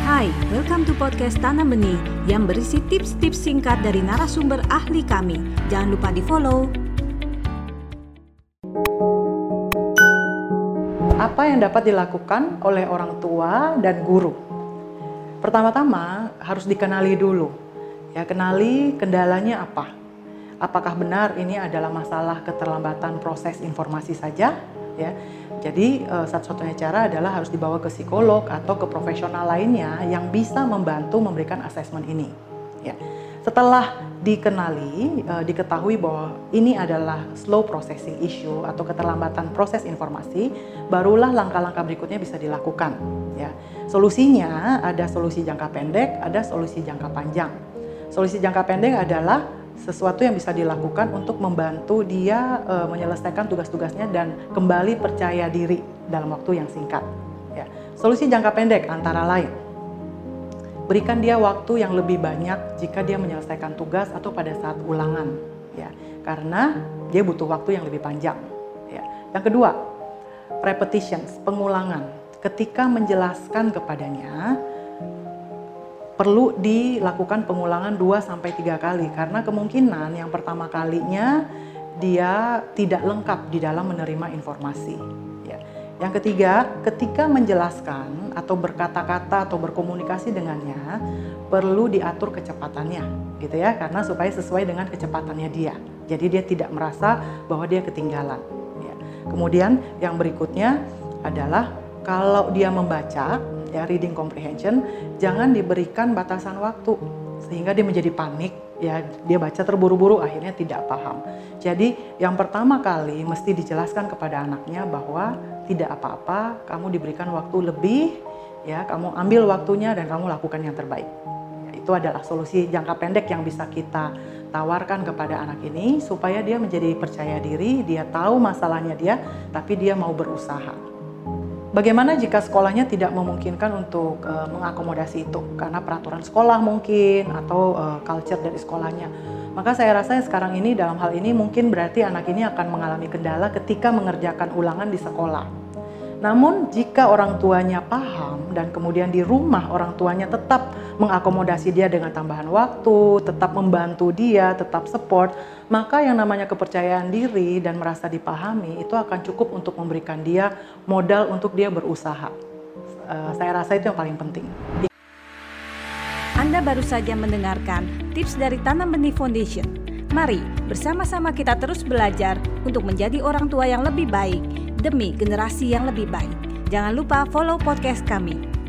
Hai, welcome to podcast Tanam Benih yang berisi tips-tips singkat dari narasumber ahli kami. Jangan lupa di-follow. Apa yang dapat dilakukan oleh orang tua dan guru? Pertama-tama harus dikenali dulu. Ya, kenali kendalanya apa. Apakah benar ini adalah masalah keterlambatan proses informasi saja? Ya, jadi uh, satu-satunya cara adalah harus dibawa ke psikolog atau ke profesional lainnya yang bisa membantu memberikan asesmen ini. Ya. Setelah dikenali, uh, diketahui bahwa ini adalah slow processing issue atau keterlambatan proses informasi, barulah langkah-langkah berikutnya bisa dilakukan. Ya. Solusinya ada solusi jangka pendek, ada solusi jangka panjang. Solusi jangka pendek adalah sesuatu yang bisa dilakukan untuk membantu dia uh, menyelesaikan tugas-tugasnya dan kembali percaya diri dalam waktu yang singkat. Ya. Solusi jangka pendek antara lain berikan dia waktu yang lebih banyak jika dia menyelesaikan tugas atau pada saat ulangan, ya, karena dia butuh waktu yang lebih panjang. Ya. Yang kedua, repetitions, pengulangan. Ketika menjelaskan kepadanya, perlu dilakukan pengulangan 2 sampai 3 kali karena kemungkinan yang pertama kalinya dia tidak lengkap di dalam menerima informasi. Ya. Yang ketiga, ketika menjelaskan atau berkata-kata atau berkomunikasi dengannya perlu diatur kecepatannya, gitu ya, karena supaya sesuai dengan kecepatannya dia. Jadi dia tidak merasa bahwa dia ketinggalan. Ya. Kemudian yang berikutnya adalah kalau dia membaca ya reading comprehension jangan diberikan batasan waktu sehingga dia menjadi panik ya dia baca terburu-buru akhirnya tidak paham. Jadi yang pertama kali mesti dijelaskan kepada anaknya bahwa tidak apa-apa, kamu diberikan waktu lebih ya, kamu ambil waktunya dan kamu lakukan yang terbaik. Ya, itu adalah solusi jangka pendek yang bisa kita tawarkan kepada anak ini supaya dia menjadi percaya diri, dia tahu masalahnya dia, tapi dia mau berusaha. Bagaimana jika sekolahnya tidak memungkinkan untuk uh, mengakomodasi itu karena peraturan sekolah mungkin atau uh, culture dari sekolahnya? Maka saya rasa sekarang ini dalam hal ini mungkin berarti anak ini akan mengalami kendala ketika mengerjakan ulangan di sekolah. Namun jika orang tuanya paham dan kemudian di rumah orang tuanya tetap mengakomodasi dia dengan tambahan waktu, tetap membantu dia, tetap support, maka yang namanya kepercayaan diri dan merasa dipahami itu akan cukup untuk memberikan dia modal untuk dia berusaha. Uh, saya rasa itu yang paling penting. Anda baru saja mendengarkan tips dari Tanam Benih Foundation. Mari bersama-sama kita terus belajar untuk menjadi orang tua yang lebih baik demi generasi yang lebih baik. Jangan lupa follow podcast kami